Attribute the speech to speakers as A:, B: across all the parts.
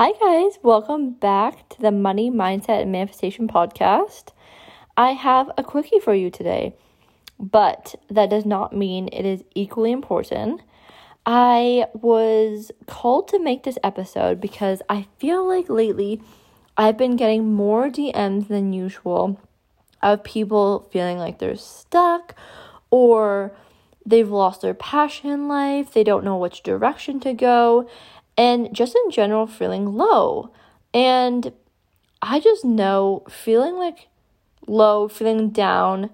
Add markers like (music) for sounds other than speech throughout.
A: Hi, guys. Welcome back to the Money, Mindset, and Manifestation podcast. I have a quickie for you today, but that does not mean it is equally important. I was called to make this episode because I feel like lately I've been getting more DMs than usual of people feeling like they're stuck or they've lost their passion in life, they don't know which direction to go and just in general feeling low. And I just know feeling like low, feeling down,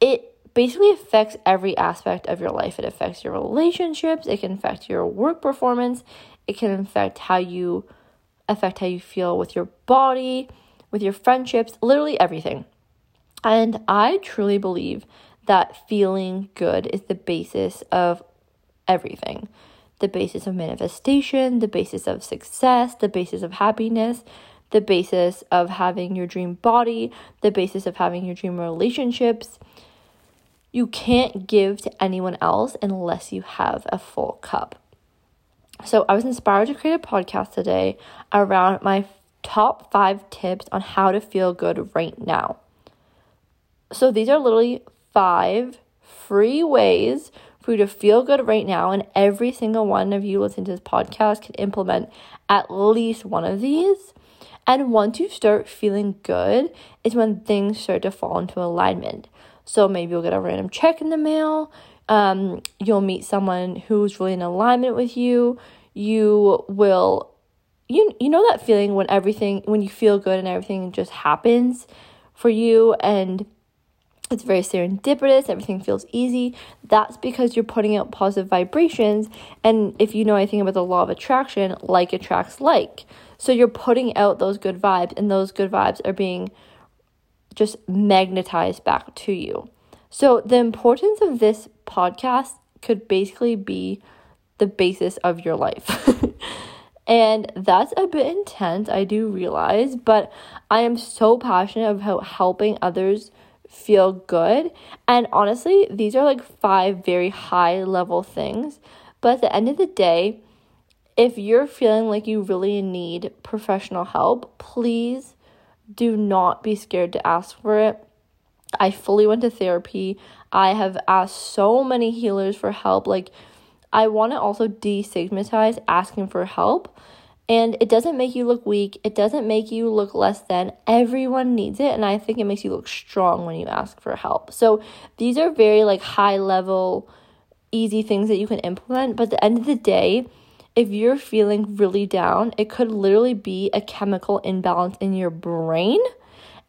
A: it basically affects every aspect of your life. It affects your relationships, it can affect your work performance, it can affect how you affect how you feel with your body, with your friendships, literally everything. And I truly believe that feeling good is the basis of everything the basis of manifestation, the basis of success, the basis of happiness, the basis of having your dream body, the basis of having your dream relationships. You can't give to anyone else unless you have a full cup. So, I was inspired to create a podcast today around my top five tips on how to feel good right now. So, these are literally five free ways for you to feel good right now. And every single one of you listening to this podcast can implement at least one of these. And once you start feeling good, is when things start to fall into alignment. So maybe you'll get a random check in the mail. Um, you'll meet someone who's really in alignment with you. You will, you you know that feeling when everything when you feel good and everything just happens for you and it's very serendipitous, everything feels easy. That's because you're putting out positive vibrations. And if you know anything about the law of attraction, like attracts like. So you're putting out those good vibes, and those good vibes are being just magnetized back to you. So the importance of this podcast could basically be the basis of your life. (laughs) and that's a bit intense, I do realize, but I am so passionate about helping others feel good. And honestly, these are like five very high level things. But at the end of the day, if you're feeling like you really need professional help, please do not be scared to ask for it. I fully went to therapy. I have asked so many healers for help. Like, I want to also destigmatize asking for help and it doesn't make you look weak. It doesn't make you look less than. Everyone needs it. And I think it makes you look strong when you ask for help. So these are very like high level, easy things that you can implement. But at the end of the day, if you're feeling really down, it could literally be a chemical imbalance in your brain.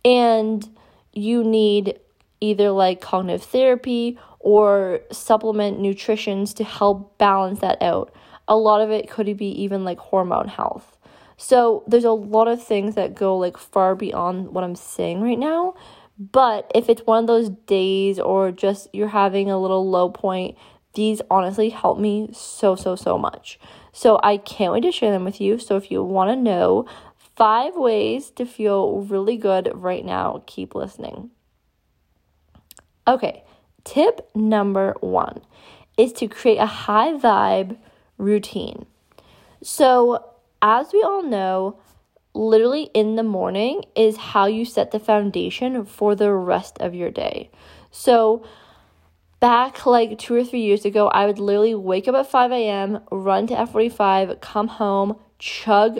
A: And you need either like cognitive therapy or supplement nutritions to help balance that out a lot of it could be even like hormone health. So there's a lot of things that go like far beyond what I'm saying right now. But if it's one of those days or just you're having a little low point, these honestly help me so, so, so much. So I can't wait to share them with you. So if you want to know five ways to feel really good right now, keep listening. Okay, tip number one is to create a high vibe routine. So, as we all know, literally in the morning is how you set the foundation for the rest of your day. So, back like two or three years ago, I would literally wake up at 5 a.m., run to F45, come home, chug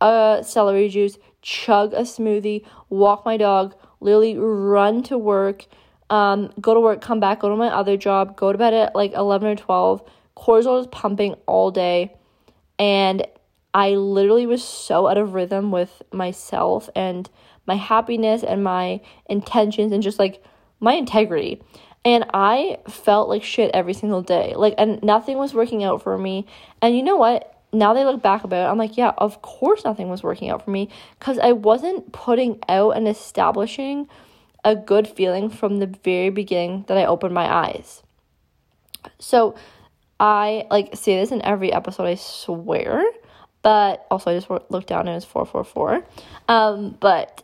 A: a celery juice, chug a smoothie, walk my dog, literally run to work, um, go to work, come back, go to my other job, go to bed at like 11 or 12, cortisol was pumping all day and I literally was so out of rhythm with myself and my happiness and my intentions and just like my integrity. And I felt like shit every single day. Like and nothing was working out for me. And you know what? now they look back about it, I'm like, yeah, of course nothing was working out for me because I wasn't putting out and establishing a good feeling from the very beginning that I opened my eyes. So I like say this in every episode, I swear. But also, I just looked down and it was 444. Um, but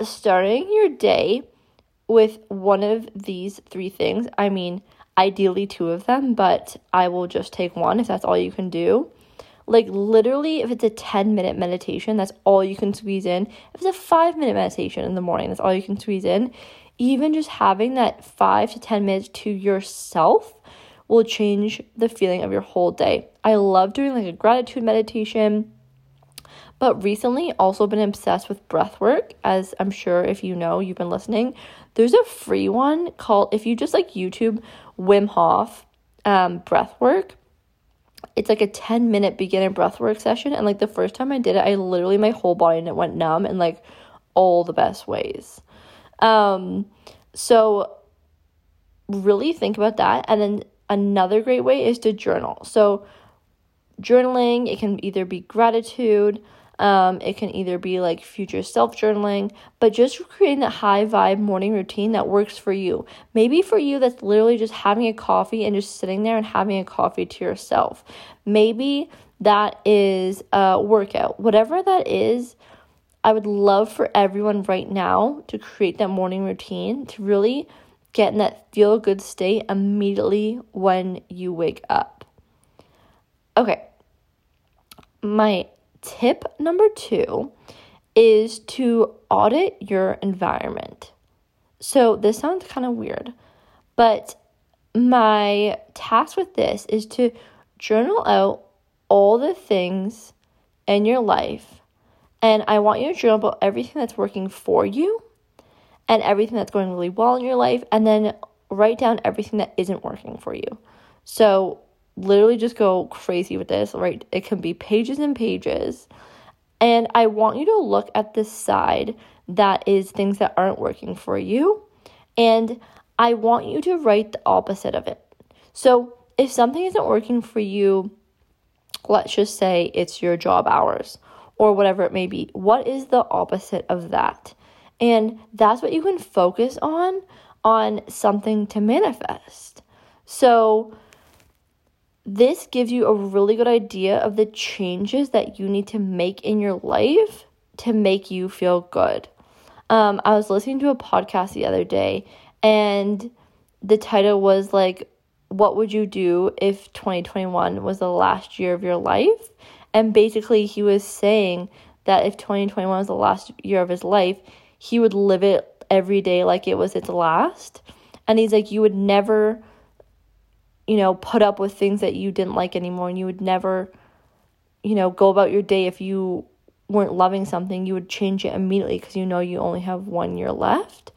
A: starting your day with one of these three things, I mean, ideally two of them, but I will just take one if that's all you can do. Like, literally, if it's a 10 minute meditation, that's all you can squeeze in. If it's a five minute meditation in the morning, that's all you can squeeze in. Even just having that five to 10 minutes to yourself will change the feeling of your whole day. I love doing like a gratitude meditation, but recently also been obsessed with breath work, as I'm sure if you know, you've been listening. There's a free one called, if you just like YouTube Wim Hof um, breath work, it's like a 10 minute beginner breath work session. And like the first time I did it, I literally, my whole body and it went numb in like all the best ways. Um, so really think about that. And then Another great way is to journal. So, journaling, it can either be gratitude, um, it can either be like future self journaling, but just creating that high vibe morning routine that works for you. Maybe for you, that's literally just having a coffee and just sitting there and having a coffee to yourself. Maybe that is a workout. Whatever that is, I would love for everyone right now to create that morning routine to really get in that feel good state immediately when you wake up. Okay, my tip number two is to audit your environment. So, this sounds kind of weird, but my task with this is to journal out all the things in your life. And I want you to journal about everything that's working for you and everything that's going really well in your life, and then write down everything that isn't working for you. So, literally just go crazy with this, right? It can be pages and pages. And I want you to look at the side that is things that aren't working for you. And I want you to write the opposite of it. So, if something isn't working for you, let's just say it's your job hours or whatever it may be, what is the opposite of that? And that's what you can focus on on something to manifest. So, this gives you a really good idea of the changes that you need to make in your life to make you feel good. Um, I was listening to a podcast the other day, and the title was like, What would you do if 2021 was the last year of your life? And basically, he was saying that if 2021 was the last year of his life, he would live it every day like it was its last. And he's like, you would never, you know, put up with things that you didn't like anymore. And you would never, you know, go about your day if you weren't loving something, you would change it immediately because you know you only have one year left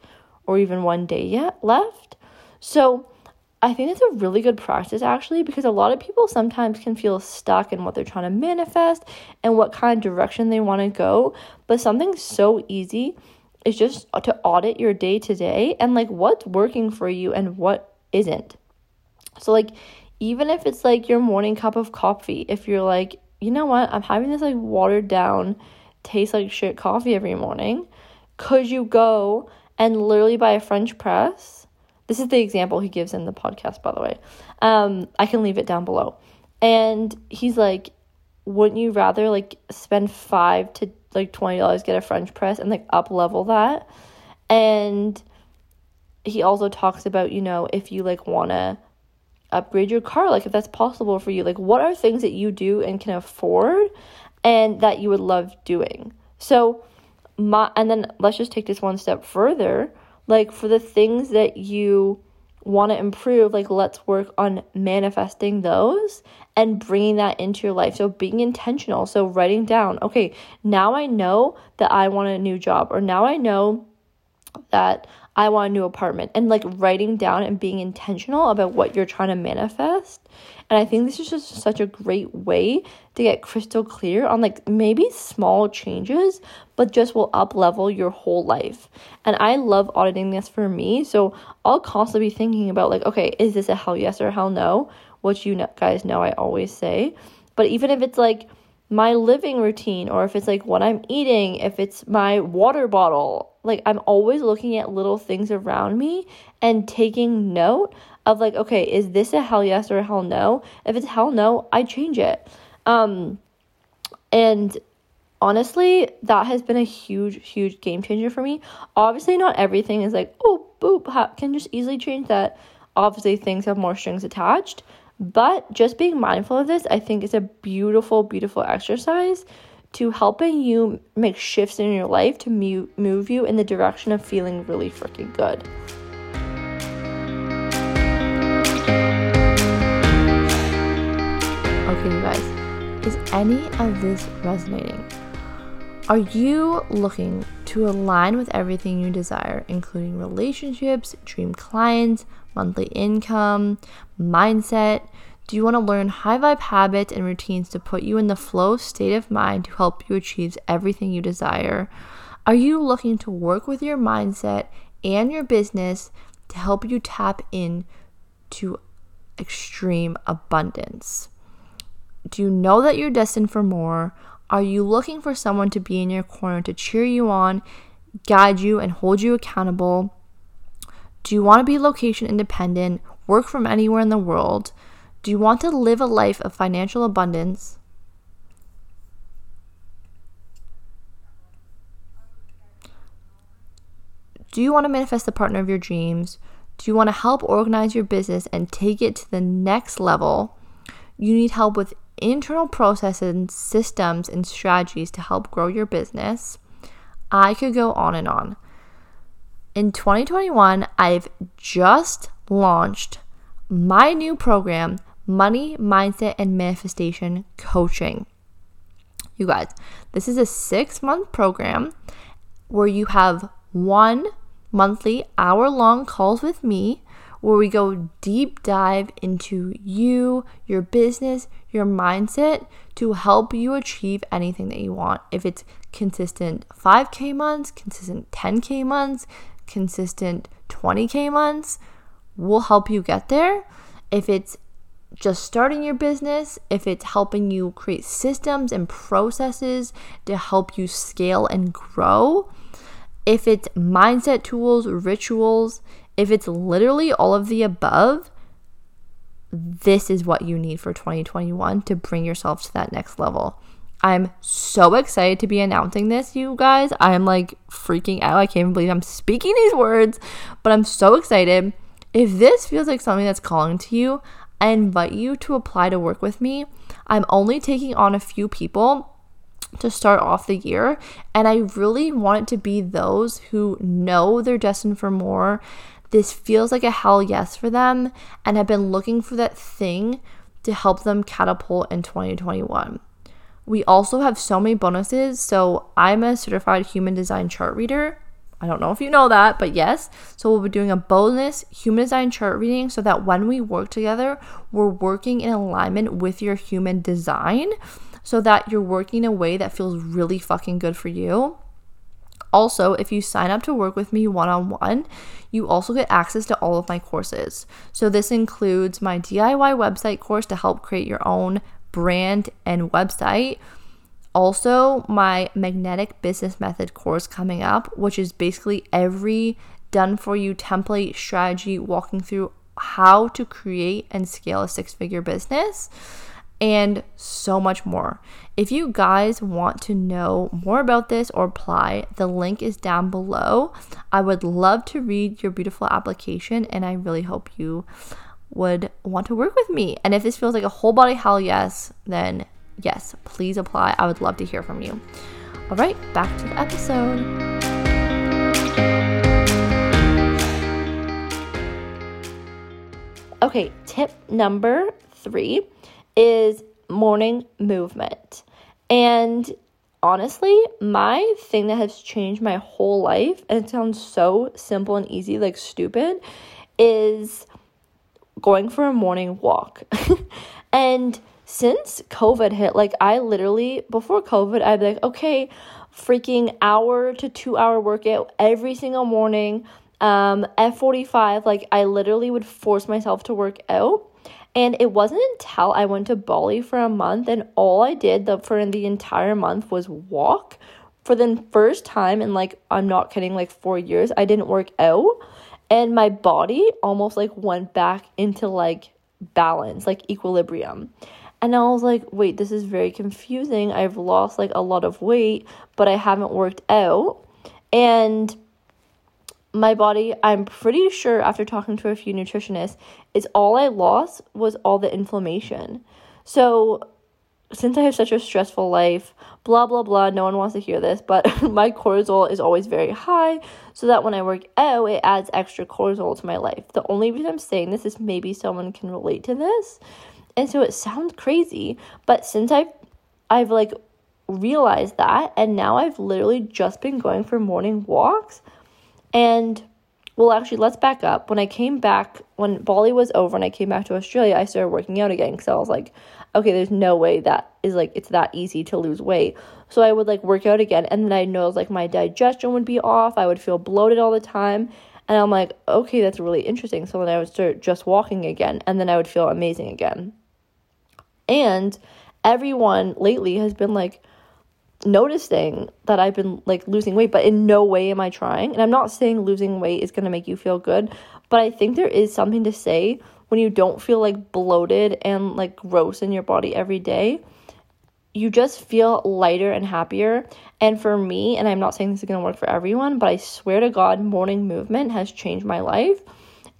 A: or even one day yet left. So I think it's a really good practice actually because a lot of people sometimes can feel stuck in what they're trying to manifest and what kind of direction they want to go. But something so easy is just to audit your day to day and like what's working for you and what isn't. So, like, even if it's like your morning cup of coffee, if you're like, you know what, I'm having this like watered down, taste like shit coffee every morning, could you go and literally buy a French press? This is the example he gives in the podcast, by the way. Um, I can leave it down below. And he's like, wouldn't you rather like spend five to like $20 get a french press and like up level that. And he also talks about you know if you like want to upgrade your car like if that's possible for you like what are things that you do and can afford and that you would love doing? So my and then let's just take this one step further. Like for the things that you want to improve, like let's work on manifesting those and bringing that into your life. So being intentional. So writing down, okay, now I know that I want a new job, or now I know that I want a new apartment, and like writing down and being intentional about what you're trying to manifest. And I think this is just such a great way to get crystal clear on like maybe small changes, but just will up level your whole life. And I love auditing this for me. So I'll constantly be thinking about like, okay, is this a hell yes or a hell no? Which you guys know I always say. But even if it's like my living routine or if it's like what I'm eating, if it's my water bottle, like I'm always looking at little things around me and taking note of like, okay, is this a hell yes or a hell no? If it's hell no, I change it. Um, and honestly, that has been a huge, huge game changer for me. Obviously, not everything is like, oh, boop, can just easily change that. Obviously, things have more strings attached. But just being mindful of this, I think, is a beautiful, beautiful exercise to helping you make shifts in your life to move you in the direction of feeling really freaking good. Okay, you guys, is any of this resonating? Are you looking to align with everything you desire, including relationships, dream clients, monthly income, mindset? Do you want to learn high vibe habits and routines to put you in the flow state of mind to help you achieve everything you desire? Are you looking to work with your mindset and your business to help you tap in to extreme abundance? Do you know that you're destined for more? Are you looking for someone to be in your corner to cheer you on, guide you, and hold you accountable? Do you want to be location independent, work from anywhere in the world? Do you want to live a life of financial abundance? Do you want to manifest the partner of your dreams? Do you want to help organize your business and take it to the next level? You need help with internal processes, systems, and strategies to help grow your business. I could go on and on. In 2021, I've just launched my new program, Money, Mindset, and Manifestation Coaching. You guys, this is a six month program where you have one monthly hour long calls with me where we go deep dive into you, your business, your mindset to help you achieve anything that you want. If it's consistent 5K months, consistent 10K months, consistent 20K months, we'll help you get there. If it's just starting your business, if it's helping you create systems and processes to help you scale and grow, if it's mindset tools, rituals, if it's literally all of the above, this is what you need for 2021 to bring yourself to that next level. I'm so excited to be announcing this, you guys. I'm like freaking out. I can't believe I'm speaking these words, but I'm so excited. If this feels like something that's calling to you, I invite you to apply to work with me. I'm only taking on a few people to start off the year, and I really want it to be those who know they're destined for more this feels like a hell yes for them and have been looking for that thing to help them catapult in 2021. We also have so many bonuses. So, I'm a certified human design chart reader. I don't know if you know that, but yes. So, we'll be doing a bonus human design chart reading so that when we work together, we're working in alignment with your human design so that you're working in a way that feels really fucking good for you. Also, if you sign up to work with me one on one, you also get access to all of my courses. So, this includes my DIY website course to help create your own brand and website. Also, my magnetic business method course coming up, which is basically every done for you template strategy walking through how to create and scale a six figure business and so much more. If you guys want to know more about this or apply, the link is down below. I would love to read your beautiful application and I really hope you would want to work with me. And if this feels like a whole body hell yes, then yes, please apply. I would love to hear from you. All right, back to the episode. Okay, tip number three is morning movement. And honestly, my thing that has changed my whole life, and it sounds so simple and easy, like stupid, is going for a morning walk. (laughs) and since COVID hit, like I literally, before COVID, I'd be like, okay, freaking hour to two hour workout every single morning. Um, F45, like I literally would force myself to work out And it wasn't until I went to Bali for a month and all I did the, for the entire month was walk. For the first time in like, I'm not kidding, like four years, I didn't work out. And my body almost like went back into like balance, like equilibrium. And I was like, wait, this is very confusing. I've lost like a lot of weight, but I haven't worked out. And my body, I'm pretty sure after talking to a few nutritionists, is all I lost was all the inflammation. So since I have such a stressful life, blah blah blah, no one wants to hear this, but (laughs) my cortisol is always very high, so that when I work out, it adds extra cortisol to my life. The only reason I'm saying this is maybe someone can relate to this. And so it sounds crazy, but since I've I've like realized that and now I've literally just been going for morning walks and well, actually, let's back up. When I came back, when Bali was over and I came back to Australia, I started working out again because I was like, okay, there's no way that is like, it's that easy to lose weight. So I would like work out again. And then I noticed like my digestion would be off. I would feel bloated all the time. And I'm like, okay, that's really interesting. So then I would start just walking again. And then I would feel amazing again. And everyone lately has been like, noticing that I've been like losing weight, but in no way am I trying. And I'm not saying losing weight is going to make you feel good, but I think there is something to say when you don't feel like bloated and like gross in your body every day. You just feel lighter and happier. And for me, and I'm not saying this is going to work for everyone, but I swear to God, morning movement has changed my life.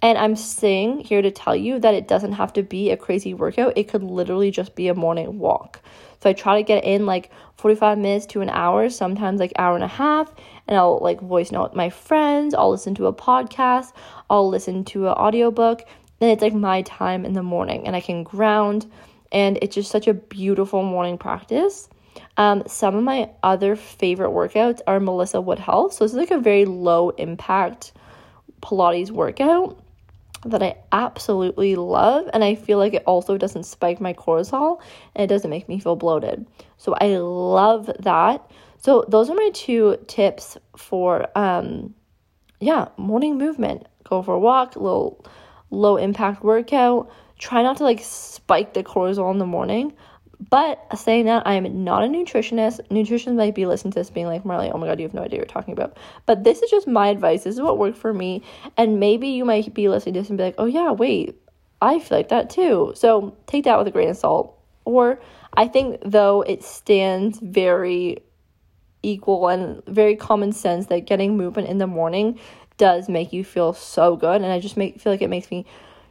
A: And I'm saying here to tell you that it doesn't have to be a crazy workout. It could literally just be a morning walk. So I try to get in like 45 minutes to an hour, sometimes like hour and a half, and I'll like voice note my friends, I'll listen to a podcast, I'll listen to an audiobook, and it's like my time in the morning and I can ground and it's just such a beautiful morning practice. Um, some of my other favorite workouts are Melissa Wood Health. So it's like a very low impact Pilates workout that I absolutely love. And I feel like it also doesn't spike my cortisol and it doesn't make me feel bloated. So I love that. So those are my two tips for um yeah, morning movement. Go for a walk, little low impact workout. Try not to like spike the cortisol in the morning. But saying that, I am not a nutritionist. Nutritionists might be listening to this being like, Marley, oh my God, you have no idea what you're talking about. But this is just my advice. This is what worked for me. And maybe you might be listening to this and be like, oh yeah, wait, I feel like that too. So take that with a grain of salt. Or I think, though, it stands very equal and very common sense that getting movement in the morning does make you feel so good. And I just make feel like it makes me,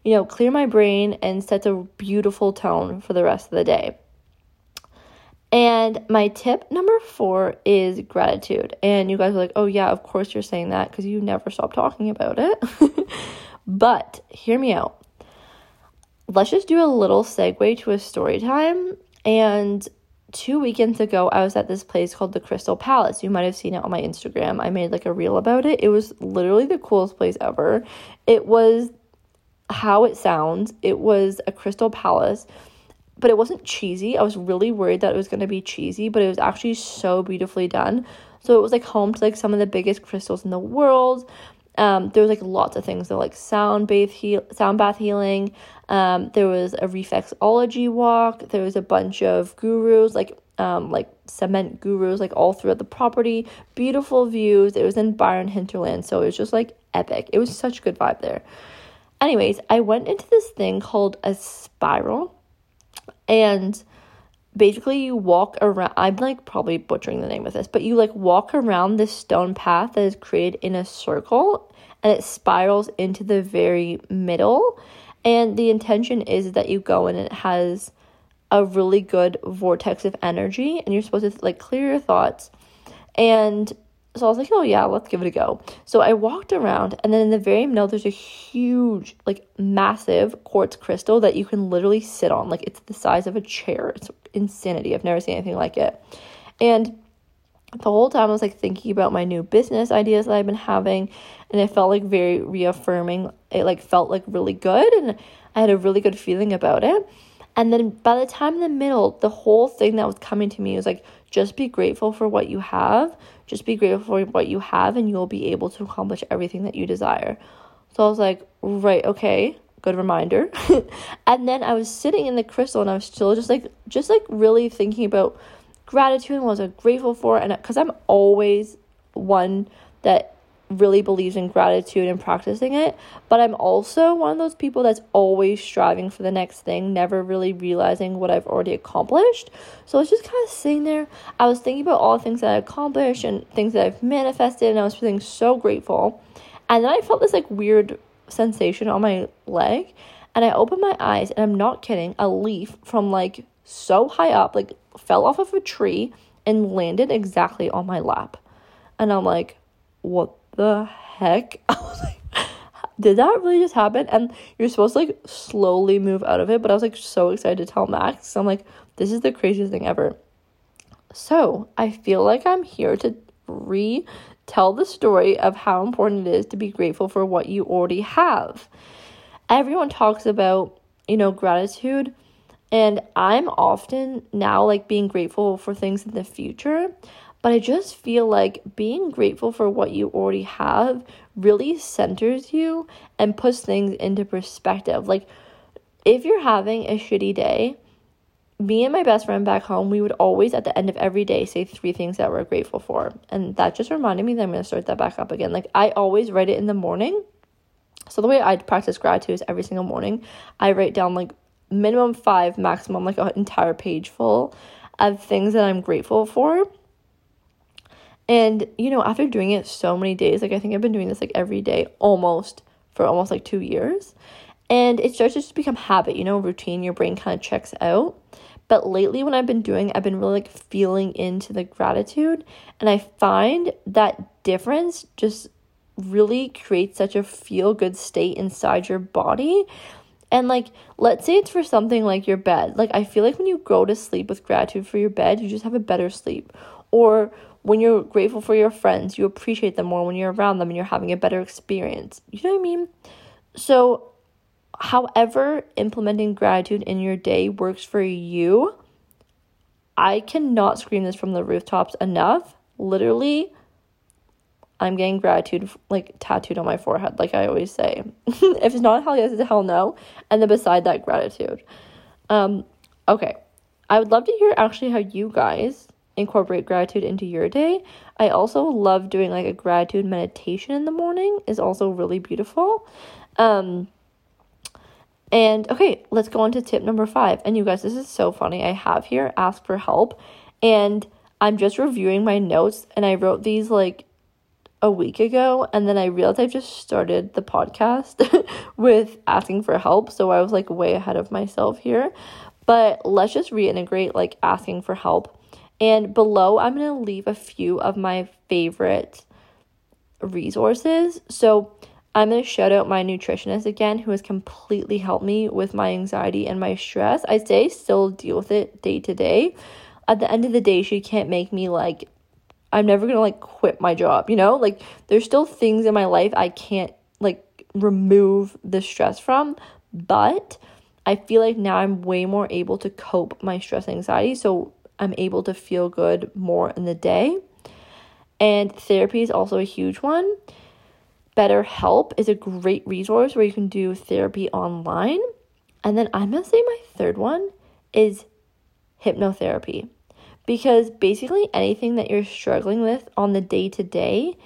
A: you know, clear my brain and sets a beautiful tone for the rest of the day. And my tip number four is gratitude. And you guys are like, oh, yeah, of course you're saying that because you never stop talking about it. (laughs) but hear me out. Let's just do a little segue to a story time. And two weekends ago, I was at this place called the Crystal Palace. You might have seen it on my Instagram. I made like a reel about it. It was literally the coolest place ever. It was how it sounds, it was a crystal palace but it wasn't cheesy. I was really worried that it was going to be cheesy, but it was actually so beautifully done. So it was like home to like some of the biggest crystals in the world. Um, there was like lots of things, so like sound bath, heal, sound bath healing. Um, there was a reflexology walk. There was a bunch of gurus, like um, like cement gurus, like all throughout the property. Beautiful views. It was in Byron Hinterland, so it was just like epic. It was such good vibe there. Anyways, I went into this thing called a spiral and basically you walk around i'm like probably butchering the name of this but you like walk around this stone path that is created in a circle and it spirals into the very middle. And the intention is that you go and it has a really good vortex of energy and you're supposed to like clear your thoughts. And so I was like, oh yeah, let's give it a go. So I walked around, and then in the very middle, there's a huge, like massive quartz crystal that you can literally sit on. Like it's the size of a chair. It's insanity. I've never seen anything like it. And the whole time I was like thinking about my new business ideas that I've been having, and it felt like very reaffirming. It like felt like really good, and I had a really good feeling about it. And then by the time in the middle, the whole thing that was coming to me was like, just be grateful for what you have. Just be grateful for what you have, and you'll be able to accomplish everything that you desire. So I was like, right, okay, good reminder. (laughs) and then I was sitting in the crystal and I was still just like just like really thinking about gratitude and what I was grateful for and cuz I'm always one that really believes in gratitude and practicing it, but I'm also one of those people that's always striving for the next thing, never really realizing what I've already accomplished. So I was just kind of sitting there. I was thinking about all the things that I accomplished and things that I've manifested, and I was feeling so grateful. And then I felt this like weird sensation on my leg, and I opened my eyes, and I'm not kidding, a leaf from like so high up, like fell off of a tree and landed exactly on my lap. And I'm like, what the heck? (laughs) I was like, did that really just happen? And you're supposed to like slowly move out of it, but I was like so excited to tell Max. I'm like, this is the craziest thing ever. So I feel like I'm here to re tell the story of how important it is to be grateful for what you already have. Everyone talks about, you know, gratitude. And I'm often now like being grateful for things in the future. But I just feel like being grateful for what you already have really centers you and puts things into perspective. Like, if you're having a shitty day, me and my best friend back home, we would always at the end of every day say three things that we're grateful for. And that just reminded me that I'm going to start that back up again. Like, I always write it in the morning. So, the way I practice gratitude is every single morning, I write down like minimum five, maximum like an entire page full of things that I'm grateful for and, you know, after doing it so many days, like I think I've been doing this like every day almost for almost like two years. And it starts to just become habit, you know, routine, your brain kind of checks out. But lately, when I've been doing, I've been really like feeling into the gratitude. And I find that difference just really creates such a feel good state inside your body. And like, let's say it's for something like your bed. Like, I feel like when you go to sleep with gratitude for your bed, you just have a better sleep. Or when you're grateful for your friends, you appreciate them more when you're around them and you're having a better experience. You know what I mean? So, however, implementing gratitude in your day works for you, I cannot scream this from the rooftops enough. Literally, I'm getting gratitude like tattooed on my forehead, like I always say. (laughs) if it's not hell yes, it's hell no. And then beside that, gratitude. Um, okay. I would love to hear actually how you guys incorporate gratitude into your day. I also love doing like a gratitude meditation in the morning is also really beautiful. Um and okay, let's go on to tip number 5. And you guys, this is so funny. I have here ask for help and I'm just reviewing my notes and I wrote these like a week ago and then I realized I just started the podcast (laughs) with asking for help, so I was like way ahead of myself here. But let's just reintegrate like asking for help and below, I'm going to leave a few of my favorite resources. So I'm going to shout out my nutritionist again, who has completely helped me with my anxiety and my stress. I say still deal with it day to day. At the end of the day, she can't make me like, I'm never going to like quit my job, you know? Like, there's still things in my life I can't like remove the stress from, but I feel like now I'm way more able to cope my stress anxiety. So I'm able to feel good more in the day. And therapy is also a huge one. BetterHelp is a great resource where you can do therapy online. And then I'm going to say my third one is hypnotherapy. Because basically anything that you're struggling with on the day to day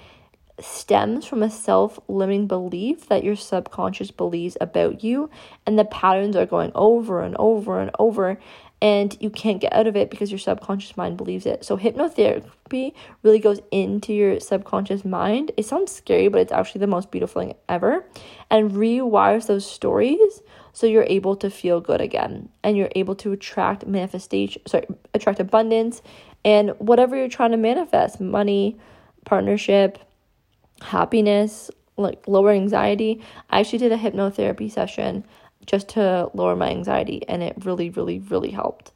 A: stems from a self limiting belief that your subconscious believes about you, and the patterns are going over and over and over and you can't get out of it because your subconscious mind believes it. So hypnotherapy really goes into your subconscious mind. It sounds scary, but it's actually the most beautiful thing ever and rewires those stories so you're able to feel good again and you're able to attract manifestation, sorry, attract abundance and whatever you're trying to manifest, money, partnership, happiness, like lower anxiety. I actually did a hypnotherapy session just to lower my anxiety and it really really really helped.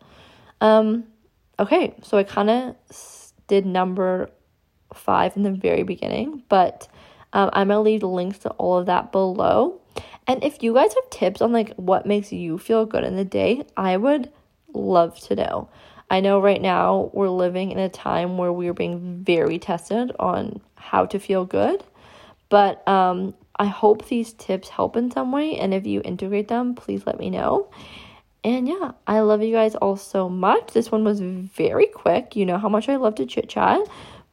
A: Um okay so i kind of did number five in the very beginning but um, i'm gonna leave the links to all of that below. And if you guys have tips on like what makes you feel good in the day i would love to know. I know right now we're living in a time where we're being very tested on how to feel good but um I hope these tips help in some way. And if you integrate them, please let me know. And yeah, I love you guys all so much. This one was very quick. You know how much I love to chit chat.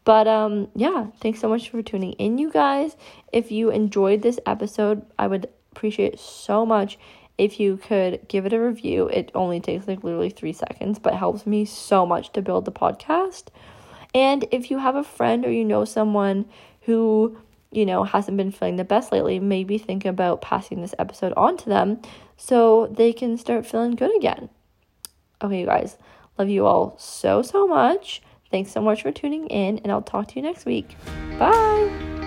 A: But um yeah, thanks so much for tuning in you guys. If you enjoyed this episode, I would appreciate so much if you could give it a review. It only takes like literally 3 seconds, but helps me so much to build the podcast. And if you have a friend or you know someone who you know, hasn't been feeling the best lately, maybe think about passing this episode on to them so they can start feeling good again. Okay, you guys, love you all so, so much. Thanks so much for tuning in, and I'll talk to you next week. Bye.